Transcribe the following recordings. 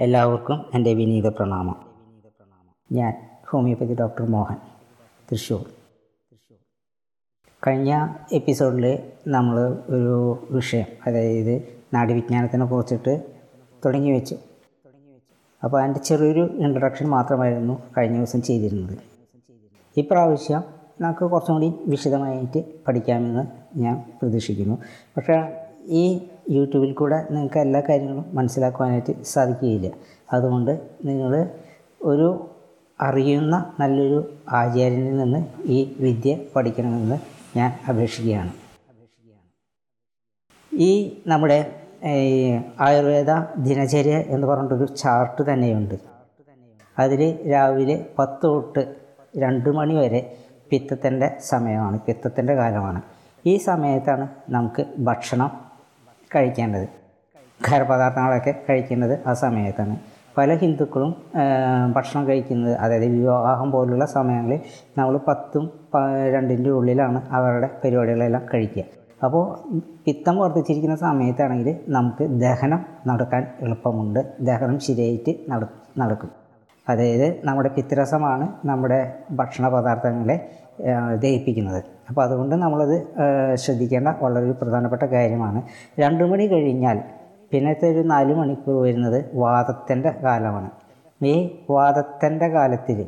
എല്ലാവർക്കും എന്റെ വിനീത പ്രണാമം. ഞാൻ ഹോമിയോപ്പതി ഡോക്ടർ മോഹൻ തൃശ്ശൂർ. കഴിഞ്ഞ എപ്പിസോഡിൽ നമ്മൾ ഒരു വിഷയം അതായത് നാടിവിജ്ഞാനത്തിനെ കുറിച്ചിട്ട് തുടങ്ങി വെച്ചു. അപ്പോൾ അതിന്റെ ചെറിയൊരു ഇൻട്രഡക്ഷൻ മാത്രമായിരുന്നു കഴിഞ്ഞ ദിവസം ചെയ്തിരുന്നത്. ഇപ്രാവശ്യം നമുക്ക് കുറച്ചും കൂടി വിശദമായിട്ട് പഠിക്കാമെന്ന് ഞാൻ പ്രതീക്ഷിക്കുന്നു. പക്ഷേ ഈ യൂട്യൂബിൽ കൂടെ നിങ്ങൾക്ക് എല്ലാ കാര്യങ്ങളും മനസ്സിലാക്കുവാനായിട്ട് സാധിക്കുകയില്ല. അതുകൊണ്ട് നിങ്ങൾ ഒരു അറിയുന്ന നല്ലൊരു ആചാര്യനിൽ നിന്ന് ഈ വിദ്യ പഠിക്കണമെന്ന് ഞാൻ അപേക്ഷിക്കുകയാണ്. ഈ നമ്മുടെ ആയുർവേദ ദിനചര്യ എന്ന് പറഞ്ഞിട്ടൊരു ചാർട്ട് തന്നെയുണ്ട്. അതിൽ രാവിലെ പത്ത് തൊട്ട് രണ്ട് മണി വരെ പിത്തത്തിന്റെ സമയമാണ് പിത്തത്തിന്റെ കാലമാണ്. ഈ സമയത്താണ് നമുക്ക് ഭക്ഷണം കഴിക്കേണ്ടത്. ഖരപദാർത്ഥങ്ങളൊക്കെ കഴിക്കേണ്ടത് ആ സമയത്താണ്. പല ഹിന്ദുക്കളും ഭക്ഷണം കഴിക്കുന്നത് അതായത് വിവാഹം പോലുള്ള സമയങ്ങളിൽ നമ്മൾ പത്തും രണ്ടിന്റെ ഉള്ളിലാണ് അവരുടെ പരിപാടികളെല്ലാം കഴിക്കുക. അപ്പോൾ പിത്തം വർദ്ധിച്ചിരിക്കുന്ന സമയത്താണെങ്കിൽ നമുക്ക് ദഹനം നടക്കാൻ എളുപ്പമുണ്ട്. ദഹനം ശരിയായിട്ട് നട നടക്കും. അതായത് നമ്മുടെ പിത്തരസമാണ് നമ്മുടെ ഭക്ഷണ പദാർത്ഥങ്ങളെ ദഹിപ്പിക്കുന്നത്. അപ്പോൾ അതുകൊണ്ട് നമ്മളത് ശ്രദ്ധിക്കേണ്ട വളരെ പ്രധാനപ്പെട്ട കാര്യമാണ്. രണ്ട് മണി കഴിഞ്ഞാൽ പിന്നത്തെ ഒരു നാല് മണിക്കൂർ വരുന്നത് വാദത്തിന്റെ കാലമാണ്. ഈ വാദത്തിന്റെ കാലത്തിൽ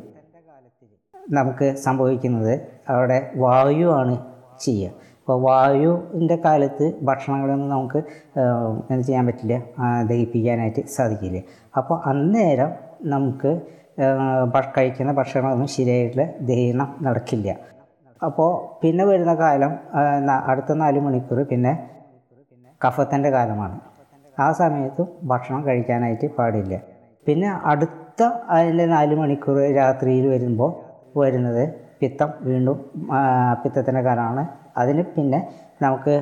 നമുക്ക് സംഭവിക്കുന്നത് അവിടെ വായുവാണ് ചെയ്യുക. അപ്പോൾ വായുവിന്റെ കാലത്ത് ഭക്ഷണങ്ങളൊന്നും നമുക്ക് എന്ത് ചെയ്യാൻ പറ്റില്ല ദഹിപ്പിക്കാനായിട്ട് സാധിക്കില്ല. അപ്പോൾ അന്നേരം നമുക്ക് കഴിക്കുന്ന ഭക്ഷണമൊന്നും ശരിയായിട്ട് ദഹനം നടക്കില്ല. അപ്പോൾ പിന്നെ വരുന്ന കാലം അടുത്ത നാല് മണിക്കൂർ പിന്നെ കഫത്തിന്റെ കാലമാണ്. ആ സമയത്തും ഭക്ഷണം കഴിക്കാനായിട്ട് പാടില്ല. പിന്നെ അടുത്ത അതിന്റെ നാല് മണിക്കൂർ രാത്രിയിൽ വരുമ്പോൾ വരുന്നത് പിത്തം വീണ്ടും പിത്തത്തിന്റെ കാലമാണ്. അതിന് പിന്നെ നമുക്ക്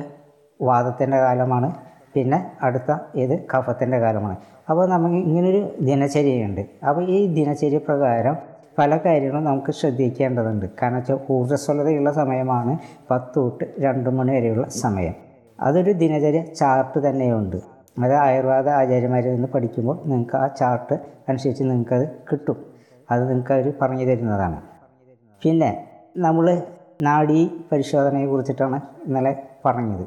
വാദത്തിന്റെ കാലമാണ്. പിന്നെ അടുത്ത ഇത് കഫത്തിന്റെ കാലമാണ്. അപ്പോൾ നമുക്ക് ഇങ്ങനൊരു ദിനചര്യയുണ്ട്. അപ്പോൾ ഈ ദിനചര്യ പ്രകാരം പല കാര്യങ്ങളും നമുക്ക് ശ്രദ്ധിക്കേണ്ടതുണ്ട്. കാരണം വെച്ചാൽ ഊർജസ്വലതയുള്ള സമയമാണ് പത്ത് തൊട്ട് രണ്ട് മണി വരെയുള്ള സമയം. അതൊരു ദിനചര്യ ചാർട്ട് തന്നെയുണ്ട്. അത് ആയുർവേദ ആചാര്യന്മാരിൽ നിന്ന് പഠിക്കുമ്പോൾ നിങ്ങൾക്ക് ആ ചാർട്ട് അനുസരിച്ച് നിങ്ങൾക്കത് കിട്ടും. അത് നിങ്ങൾക്ക് അവർ പറഞ്ഞു തരുന്നതാണ്. പിന്നെ നമ്മൾ നാഡീ പരിശോധനയെ കുറിച്ചിട്ടാണ് ഇന്നലെ പറഞ്ഞത്.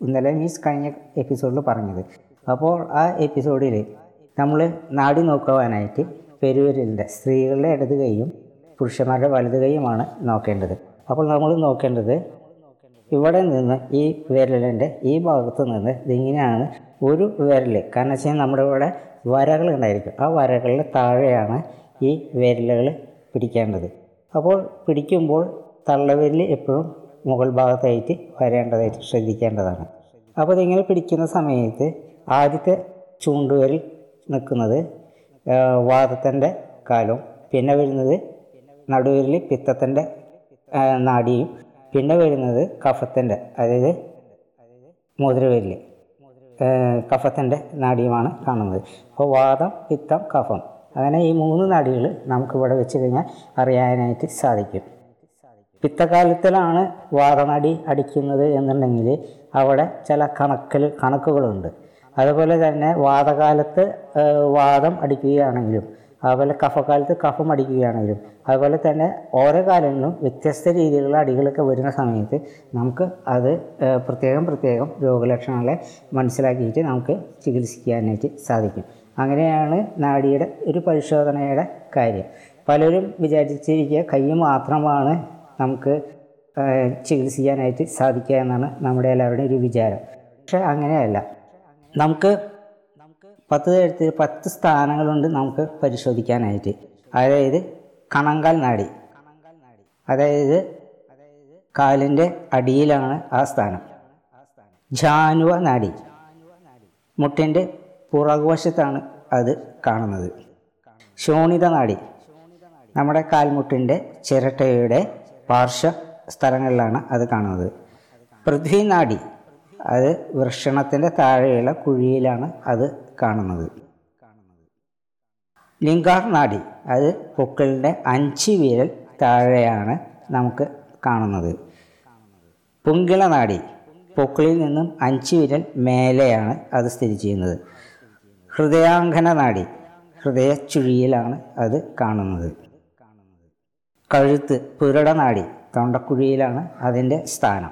ഇന്നലെ മീൻസ് കഴിഞ്ഞ എപ്പിസോഡിൽ പറഞ്ഞത്. അപ്പോൾ ആ എപ്പിസോഡിൽ നമ്മൾ നാടി നോക്കുവാനായിട്ട് പെരുവിരലിന്റെ സ്ത്രീകളുടെ ഇടത് കൈയും പുരുഷന്മാരുടെ വലത് കൈയുമാണ് നോക്കേണ്ടത്. അപ്പോൾ നമ്മൾ നോക്കേണ്ടത് ഇവിടെ നിന്ന് ഈ വിരലിന്റെ ഈ ഭാഗത്ത് നിന്ന് ഇതിങ്ങനെയാണ് ഒരു വിരൽ കാരണം വെച്ചാൽ നമ്മുടെ ഇവിടെ വരകൾ ഉണ്ടായിരിക്കും. ആ വരകളുടെ താഴെയാണ് ഈ വിരലുകൾ പിടിക്കേണ്ടത്. അപ്പോൾ പിടിക്കുമ്പോൾ തള്ളവിരൽ എപ്പോഴും മുകൾ ഭാഗത്തായിട്ട് വരേണ്ടതായിട്ട് ശ്രദ്ധിക്കേണ്ടതാണ്. അപ്പോൾ ഇതിങ്ങനെ പിടിക്കുന്ന സമയത്ത് ആദ്യത്തെ ചൂണ്ടുവരിൽ നിൽക്കുന്നത് വാദത്തിന്റെ കാലവും. പിന്നെ വരുന്നത് നടുവിരൽ പിത്തത്തിന്റെ നാടിയും. പിന്നെ വരുന്നത് കഫത്തിന്റെ അതായത് മുതിരവരിൽ കഫത്തിന്റെ നാടിയുമാണ് കാണുന്നത്. അപ്പോൾ വാദം പിത്തം കഫം അങ്ങനെ ഈ മൂന്ന് നാടികൾ നമുക്കിവിടെ വെച്ച് കഴിഞ്ഞാൽ അറിയാനായിട്ട് സാധിക്കും. പിത്തകാലത്തിലാണ് വാദനടി അടിക്കുന്നത് എന്നുണ്ടെങ്കിൽ അവിടെ ചില കണക്കൽ കണക്കുകളുണ്ട്. അതുപോലെ തന്നെ വാദകാലത്ത് വാദം അടിക്കുകയാണെങ്കിലും അതുപോലെ കഫക്കാലത്ത് കഫം അടിക്കുകയാണെങ്കിലും അതുപോലെ തന്നെ ഓരോ കാലങ്ങളിലും വ്യത്യസ്ത രീതിയിലുള്ള അടികളൊക്കെ വരുന്ന സമയത്ത് നമുക്ക് അത് പ്രത്യേകം പ്രത്യേകം രോഗലക്ഷണങ്ങളെ മനസ്സിലാക്കിയിട്ട് നമുക്ക് ചികിത്സിക്കാനായിട്ട് സാധിക്കും. അങ്ങനെയാണ് നാടിയുടെ ഒരു പരിശോധനയുടെ കാര്യം. പലരും വിചാരിച്ചിരിക്കുക കൈ മാത്രമാണ് നമുക്ക് ചികിത്സിക്കാനായിട്ട് സാധിക്കുക എന്നാണ് നമ്മുടെ എല്ലാവരുടെയും ഒരു വിചാരം. പക്ഷേ അങ്ങനെയല്ല. നമുക്ക് പത്ത് തരത്തിൽ പത്ത് സ്ഥാനങ്ങളുണ്ട് നമുക്ക് പരിശോധിക്കാനായിട്ട്. അതായത് കണങ്കാൽ നാടി. അതായത് കാലിന്റെ അടിയിലാണ് ആ സ്ഥാനം. ജാനുവ നാടി. മുട്ടിന്റെ പുറകുവശത്താണ് അത് കാണുന്നത്. ശോണിത നാടി. നമ്മുടെ കാൽമുട്ടിന്റെ ചിരട്ടയുടെ പാർശ്വ സ്ഥലങ്ങളിലാണ് അത് കാണുന്നത്. പൃഥ്വി നാടി. അത് വൃഷണത്തിന്റെ താഴെയുള്ള കുഴിയിലാണ് അത് കാണുന്നത്. ലിംഗാർ നാടി അത് പൊക്കിളിന്റെ അഞ്ച് വിരൽ താഴെയാണ് നമുക്ക് കാണുന്നത്. പുങ്കിള നാടി പൊക്കിളിൽ നിന്നും അഞ്ച് വിരൽ മേലെയാണ് അത് സ്ഥിതി ചെയ്യുന്നത്. ഹൃദയാങ്കന നാടി ഹൃദയ ചുഴിയിലാണ് അത് കാണുന്നത്. കഴുത്ത് പുരടനാടി തൊണ്ടക്കുഴിയിലാണ് അതിന്റെ സ്ഥാനം.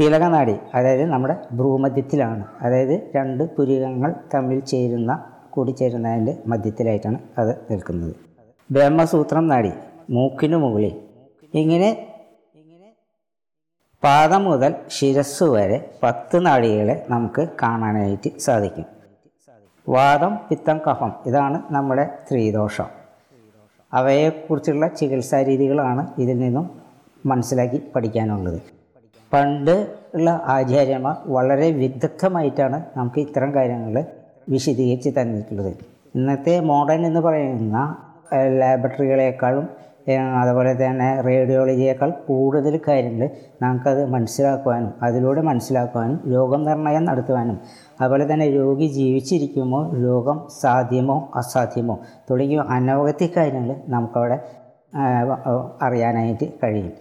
തിലകനാടി അതായത് നമ്മുടെ ഭ്രൂമധ്യത്തിലാണ്. അതായത് രണ്ട് പുരികങ്ങൾ തമ്മിൽ ചേരുന്ന കൂടിച്ചേരുന്നതിന്റെ മധ്യത്തിലായിട്ടാണ് അത് നിൽക്കുന്നത്. ബ്രഹ്മസൂത്രം നാടി മൂക്കിനു മുകളിൽ. ഇങ്ങനെ ഇങ്ങനെ പാദം മുതൽ ശിരസ് വരെ പത്ത് നാടികളെ നമുക്ക് കാണാനായിട്ട് സാധിക്കും. വാദം പിത്തം കഫം ഇതാണ് നമ്മുടെ സ്ത്രീദോഷം. അവയെക്കുറിച്ചുള്ള ചികിത്സാ രീതികളാണ് ഇതിൽ നിന്നും മനസ്സിലാക്കി പഠിക്കാനുള്ളത്. പണ്ട് ഉള്ള ആചാര്യന്മാർ വളരെ വിദഗ്ധമായിട്ടാണ് നമുക്ക് ഇത്തരം കാര്യങ്ങൾ വിശദീകരിച്ച് തന്നിട്ടുള്ളത്. ഇന്നത്തെ മോഡേൺ എന്ന് പറയുന്ന ലാബറട്ടറികളെക്കാളും അതുപോലെ തന്നെ റേഡിയോളജിയേക്കാൾ കൂടുതൽ കാര്യങ്ങൾ നമുക്കത് മനസ്സിലാക്കുവാനും അതിലൂടെ മനസ്സിലാക്കുവാനും രോഗം നിർണയം നടത്തുവാനും അതുപോലെ തന്നെ രോഗി ജീവിച്ചിരിക്കുമോ രോഗം സാധ്യമോ അസാധ്യമോ തുടങ്ങിയ അനവധി കാര്യങ്ങൾ നമുക്കവിടെ അറിയാനായിട്ട് കഴിയും.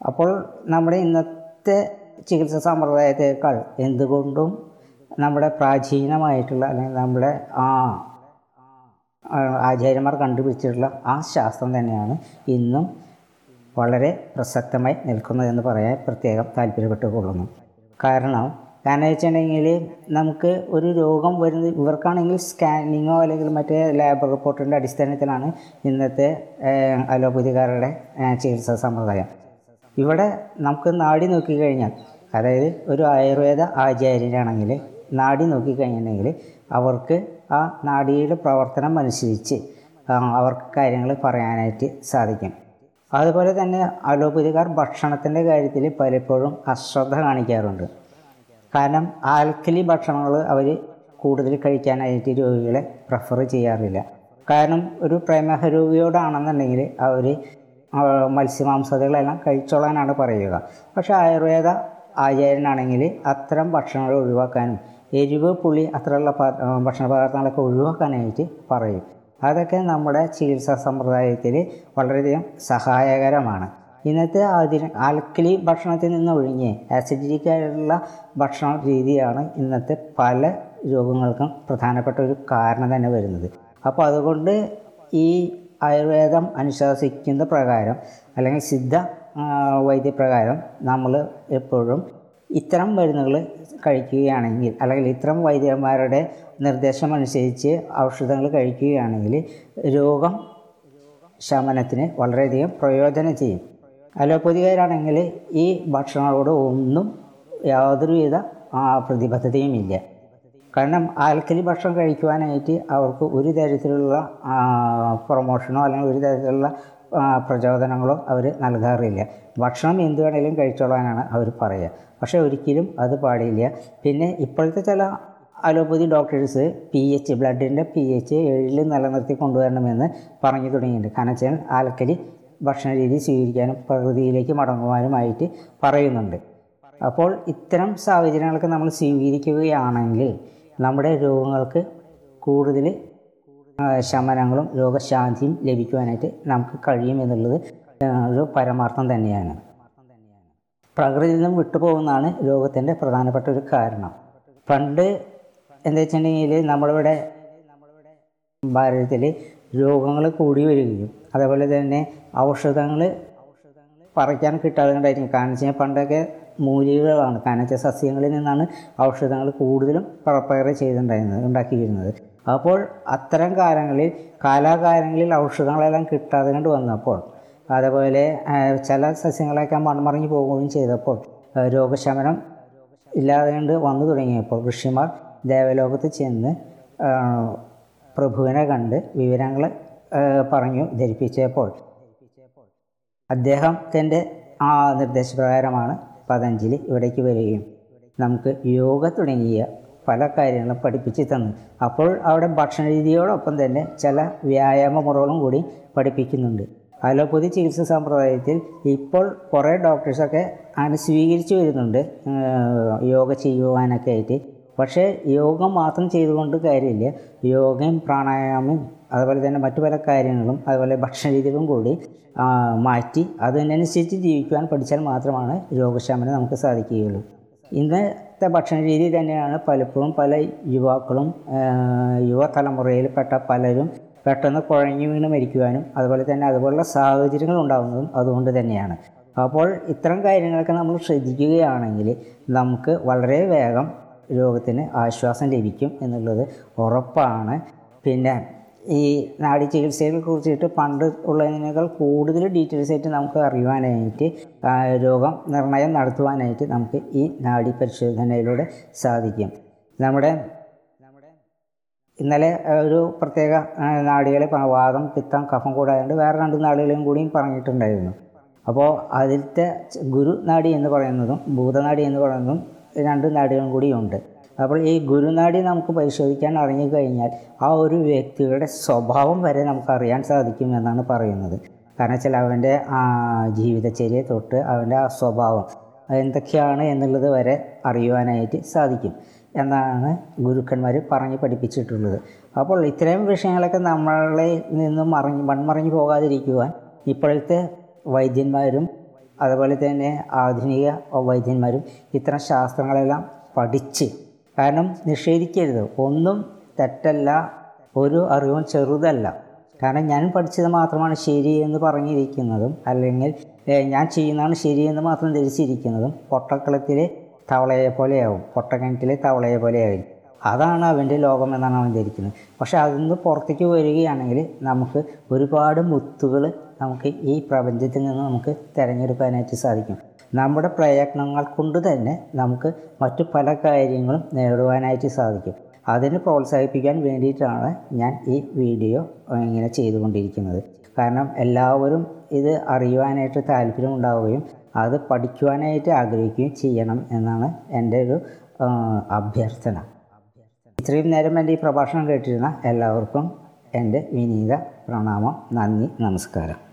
അപ്പോൾ നമ്മുടെ ഇന്നത്തെ ചികിത്സാ സമ്പ്രദായത്തേക്കാൾ എന്തുകൊണ്ടും നമ്മുടെ പ്രാചീനമായിട്ടുള്ള അല്ലെങ്കിൽ നമ്മുടെ ആ ആചാര്യന്മാർ കണ്ടുപിടിച്ചിട്ടുള്ള ആ ശാസ്ത്രം തന്നെയാണ് ഇന്നും വളരെ പ്രസക്തമായി നിൽക്കുന്നത് എന്ന് പറയാൻ പ്രത്യേകം താല്പര്യപ്പെട്ടു കൊള്ളുന്നു കാരണം കാരണം വെച്ചിട്ടുണ്ടെങ്കിൽ നമുക്ക് ഒരു രോഗം വരുന്നത് ഇവർക്കാണെങ്കിൽ സ്കാനിങ്ങോ അല്ലെങ്കിൽ മറ്റേ ലാബ് റിപ്പോർട്ടിന്റെ അടിസ്ഥാനത്തിലാണ് ഇന്നത്തെ അലോപ്പതിക്കാരുടെ ചികിത്സാ സമ്പ്രദായം. ഇവിടെ നമുക്ക് നാടി നോക്കിക്കഴിഞ്ഞാൽ അതായത് ഒരു ആയുർവേദ ആചാര്യനാണെങ്കിൽ നാടി നോക്കിക്കഴിഞ്ഞിട്ടുണ്ടെങ്കിൽ അവർക്ക് ആ നാടിയുടെ പ്രവർത്തനം അനുസരിച്ച് അവർക്ക് കാര്യങ്ങൾ പറയാനായിട്ട് സാധിക്കും. അതുപോലെ തന്നെ അലോപ്പതിക്കാർ ഭക്ഷണത്തിന്റെ കാര്യത്തിൽ പലപ്പോഴും അശ്രദ്ധ കാണിക്കാറുണ്ട്. കാരണം ആൽക്കലി ഭക്ഷണങ്ങൾ അവർ കൂടുതൽ കഴിക്കാനായിട്ട് രോഗികളെ പ്രിഫർ ചെയ്യാറില്ല. കാരണം ഒരു പ്രമേഹ രോഗിയോടാണെന്നുണ്ടെങ്കിൽ അവർ മത്സ്യമാംസാദികളെല്ലാം കഴിച്ചോളാനാണ് പറയുക. പക്ഷേ ആയുർവേദ ആചാര്യനാണെങ്കിൽ അത്തരം ഭക്ഷണങ്ങൾ ഒഴിവാക്കാനും എരിവ് പുളി അത്രയുള്ള ഭക്ഷണ പദാർത്ഥങ്ങളൊക്കെ ഒഴിവാക്കാനായിട്ട് പറയും. അതൊക്കെ നമ്മുടെ ചികിത്സാ സമ്പ്രദായത്തിൽ വളരെയധികം സഹായകരമാണ്. ഇന്നത്തെ ആധുനിക ആൽക്കലി ഭക്ഷണത്തിൽ നിന്ന് ഒഴിഞ്ഞ് ആസിഡിക് ആയിട്ടുള്ള ഭക്ഷണ രീതിയാണ് ഇന്നത്തെ പല രോഗങ്ങൾക്കും പ്രധാനപ്പെട്ട ഒരു കാരണം തന്നെ വരുന്നത്. അപ്പോൾ അതുകൊണ്ട് ഈ ആയുർവേദം അനുശാസിക്കുന്ന പ്രകാരം അല്ലെങ്കിൽ സിദ്ധ വൈദ്യപ്രകാരം നമ്മൾ എപ്പോഴും ഇത്തരം മരുന്നുകൾ കഴിക്കുകയാണെങ്കിൽ അല്ലെങ്കിൽ ഇത്തരം വൈദ്യന്മാരുടെ നിർദ്ദേശം അനുസരിച്ച് ഔഷധങ്ങൾ കഴിക്കുകയാണെങ്കിൽ രോഗം ശമനത്തിന് വളരെയധികം പ്രയോജനം ചെയ്യും. അലോപ്പതികാരാണെങ്കിൽ ഈ ഭക്ഷണങ്ങളോട് ഒന്നും യാതൊരുവിധ ആ, പ്രതിബദ്ധതയും ഇല്ല കാരണം ആൽക്കലി ഭക്ഷണം കഴിക്കുവാനായിട്ട് അവർക്ക് ഒരു തരത്തിലുള്ള പ്രൊമോഷനോ അല്ലെങ്കിൽ ഒരു തരത്തിലുള്ള പ്രചോദനങ്ങളോ അവർ നൽകാറില്ല. ഭക്ഷണം എന്ത് വേണമെങ്കിലും കഴിച്ചോളാനാണ് അവർ പറയുക. പക്ഷേ ഒരിക്കലും അത് പാടില്ല. പിന്നെ ഇപ്പോഴത്തെ ചില അലോപ്പതി ഡോക്ടേഴ്സ് പി എച്ച് ബ്ലഡിന്റെ പി എച്ച് ഏഴിൽ നിലനിർത്തി കൊണ്ടുവരണമെന്ന് പറഞ്ഞു തുടങ്ങിയിട്ടുണ്ട്. കാരണം വെച്ചാൽ ആൽക്കലി ഭക്ഷണ രീതി സ്വീകരിക്കാനും പ്രകൃതിയിലേക്ക് മടങ്ങുവാനുമായിട്ട് പറയുന്നുണ്ട്. അപ്പോൾ ഇത്തരം സാഹചര്യങ്ങളൊക്കെ നമ്മൾ സ്വീകരിക്കുകയാണെങ്കിൽ നമ്മുടെ രോഗങ്ങൾക്ക് കൂടുതൽ ശമനങ്ങളും രോഗശാന്തിയും ലഭിക്കുവാനായിട്ട് നമുക്ക് കഴിയും എന്നുള്ളത് ഒരു പരമാർത്ഥം തന്നെയാണ്. പ്രകൃതിയിൽ നിന്നും വിട്ടുപോകുന്നതാണ് രോഗത്തിന്റെ പ്രധാനപ്പെട്ട ഒരു കാരണം. പണ്ട് എന്താ വെച്ചിട്ടുണ്ടെങ്കിൽ നമ്മളിവിടെ ഭാരതത്തിൽ രോഗങ്ങൾ കൂടി വരികയും അതേപോലെ തന്നെ ഔഷധങ്ങൾ പറിക്കാൻ കിട്ടാതെ കൊണ്ടായിരിക്കും. കാരണം വെച്ച് പണ്ടൊക്കെ മൂലികകളാണ്. കനച്ച സസ്യങ്ങളിൽ നിന്നാണ് ഔഷധങ്ങൾ കൂടുതലും പ്രപ്പയർ ചെയ്തിട്ടുണ്ടായിരുന്നത് ഉണ്ടാക്കിയിരുന്നത്. അപ്പോൾ അത്തരം കാലങ്ങളിൽ കാലാകാലങ്ങളിൽ ഔഷധങ്ങളെല്ലാം കിട്ടാതെ കൊണ്ട് വന്നപ്പോൾ അതേപോലെ ചില സസ്യങ്ങളൊക്കെ മൺമറിഞ്ഞു പോവുകയും ചെയ്തപ്പോൾ രോഗശമനം ഇല്ലാതെ കൊണ്ട് വന്നു തുടങ്ങിയപ്പോൾ ഋഷിമാർ ദേവലോകത്ത് ചെന്ന് പ്രഭുവിനെ കണ്ട് വിവരങ്ങൾ പറഞ്ഞു ധരിപ്പിച്ചപ്പോൾ അദ്ദേഹത്തിന്റെ ആ നിർദ്ദേശപ്രകാരമാണ് പതഞ്ജലി ഇവിടേക്ക് വരികയും നമുക്ക് യോഗ തുടങ്ങിയ പല കാര്യങ്ങളും പഠിപ്പിച്ച് തന്നു. അപ്പോൾ അവിടെ ഭക്ഷണ രീതിയോടൊപ്പം തന്നെ ചില വ്യായാമ മുറകളും കൂടി പഠിപ്പിക്കുന്നുണ്ട്. അലോപ്പതി ചികിത്സാ സമ്പ്രദായത്തിൽ ഇപ്പോൾ കുറേ ഡോക്ടേഴ്സൊക്കെ അങ്ങനെ സ്വീകരിച്ചു വരുന്നുണ്ട് യോഗ ചെയ്യുവാനൊക്കെ ആയിട്ട്. പക്ഷേ യോഗ മാത്രം ചെയ്തുകൊണ്ട് കാര്യമില്ല. യോഗയും പ്രാണായാമവും അതുപോലെ തന്നെ മറ്റു പല കാര്യങ്ങളും അതുപോലെ ഭക്ഷണ രീതികളും കൂടി മാറ്റി അതിനനുസരിച്ച് ജീവിക്കുവാൻ പഠിച്ചാൽ മാത്രമാണ് രോഗശമനം നമുക്ക് സാധിക്കുകയുള്ളൂ. ഇന്നത്തെ ഭക്ഷണ രീതി തന്നെയാണ് പലപ്പോഴും പല യുവാക്കളും യുവതലമുറയിൽപ്പെട്ട പലരും പെട്ടെന്ന് കുഴഞ്ഞു വീണ് മരിക്കുവാനും അതുപോലെ തന്നെ അതുപോലുള്ള സാഹചര്യങ്ങൾ ഉണ്ടാകുന്നതും അതുകൊണ്ട് തന്നെയാണ്. അപ്പോൾ ഇത്തരം കാര്യങ്ങളൊക്കെ നമ്മൾ ശ്രദ്ധിക്കുകയാണെങ്കിൽ നമുക്ക് വളരെ വേഗം രോഗത്തിന് ആശ്വാസം ലഭിക്കും എന്നുള്ളത് ഉറപ്പാണ്. പിന്നെ ഈ നാഡി ചികിത്സയെ കുറിച്ചിട്ട് പണ്ട് ഉള്ളതിനേക്കാൾ കൂടുതൽ ഡീറ്റെയിൽസ് ആയിട്ട് നമുക്ക് അറിയുവാനായിട്ട് രോഗം നിർണയം നടത്തുവാനായിട്ട് നമുക്ക് ഈ നാഡി പരിശോധനയിലൂടെ സാധിക്കും. നമ്മുടെ ഇന്നലെ ഒരു പ്രത്യേക ആ, വാദം പിത്തം കഫം കൂടാണ്ട് വേറെ രണ്ട് നാടുകളെയും കൂടിയും പറഞ്ഞിട്ടുണ്ടായിരുന്നു. അപ്പോൾ അതിലത്തെ ഗുരുനാടി എന്ന് പറയുന്നതും ഭൂതനാടി എന്ന് പറയുന്നതും രണ്ട് നാഡികളും കൂടിയുണ്ട്. അപ്പോൾ ഈ ഗുരുനാടി നമുക്ക് പരിശോധിക്കാൻ അറിഞ്ഞുകഴിഞ്ഞാൽ ആ ഒരു വ്യക്തിയുടെ സ്വഭാവം വരെ നമുക്ക് അറിയാൻ സാധിക്കും എന്നാണ് പറയുന്നത്. കാരണം വെച്ചാൽ അവന്റെ ജീവിതചര്യ തൊട്ട് അവന്റെ ആ സ്വഭാവം എന്തൊക്കെയാണ് എന്നുള്ളത് വരെ അറിയുവാനായിട്ട് സാധിക്കും എന്നാണ് ഗുരുക്കന്മാർ പറഞ്ഞ് പഠിപ്പിച്ചിട്ടുള്ളത്. അപ്പോൾ ഇത്രയും വിഷയങ്ങളൊക്കെ നമ്മളെ നിന്നും മറിഞ്ഞ് മൺമറിഞ്ഞു പോകാതിരിക്കുവാൻ ഇപ്പോഴത്തെ വൈദ്യന്മാരും അതുപോലെ തന്നെ ആധുനിക വൈദ്യന്മാരും ഇത്തരം ശാസ്ത്രങ്ങളെല്ലാം പഠിച്ച് കാരണം നിഷേധിക്കരുത്. ഒന്നും തെറ്റല്ല ഒരു അറിവും ചെറുതല്ല. കാരണം ഞാൻ പഠിച്ചത് മാത്രമാണ് ശരി എന്ന് പറഞ്ഞിരിക്കുന്നതും അല്ലെങ്കിൽ ഞാൻ ചെയ്യുന്നതാണ് ശരിയെന്ന് മാത്രം ധരിച്ചിരിക്കുന്നതും പൊട്ടക്കളത്തിലെ തവളയെ പോലെയാവും. പൊട്ടക്കിണറ്റിലെ തവളയെ പോലെയാവും അതാണ് അവന്റെ ലോകം എന്നാണ് അവൻ ധരിക്കുന്നത്. പക്ഷെ അതിൽ നിന്ന് പുറത്തേക്ക് വരികയാണെങ്കിൽ നമുക്ക് ഒരുപാട് മുത്തുകൾ നമുക്ക് ഈ പ്രപഞ്ചത്തിൽ നിന്ന് നമുക്ക് തിരഞ്ഞെടുക്കാനായിട്ട് സാധിക്കും. നമ്മുടെ പ്രയത്നങ്ങൾ കൊണ്ട് തന്നെ നമുക്ക് മറ്റു പല കാര്യങ്ങളും നേടുവാനായിട്ട് സാധിക്കും. അതിനെ പ്രോത്സാഹിപ്പിക്കാൻ വേണ്ടിയിട്ടാണ് ഞാൻ ഈ വീഡിയോ ഇങ്ങനെ ചെയ്തുകൊണ്ടിരിക്കുന്നത്. കാരണം എല്ലാവരും ഇത് അറിയുവാനായിട്ട് താല്പര്യമുണ്ടാവുകയും അത് പഠിക്കുവാനായിട്ട് ആഗ്രഹിക്കുകയും ചെയ്യണം എന്നാണ് എന്റെ ഒരു അഭ്യർത്ഥന. ഇത്രയും നേരം എന്റെ ഈ പ്രഭാഷണം കേട്ടിരുന്ന എല്ലാവർക്കും എന്റെ വിനീത പ്രണാമം. നന്ദി നമസ്കാരം.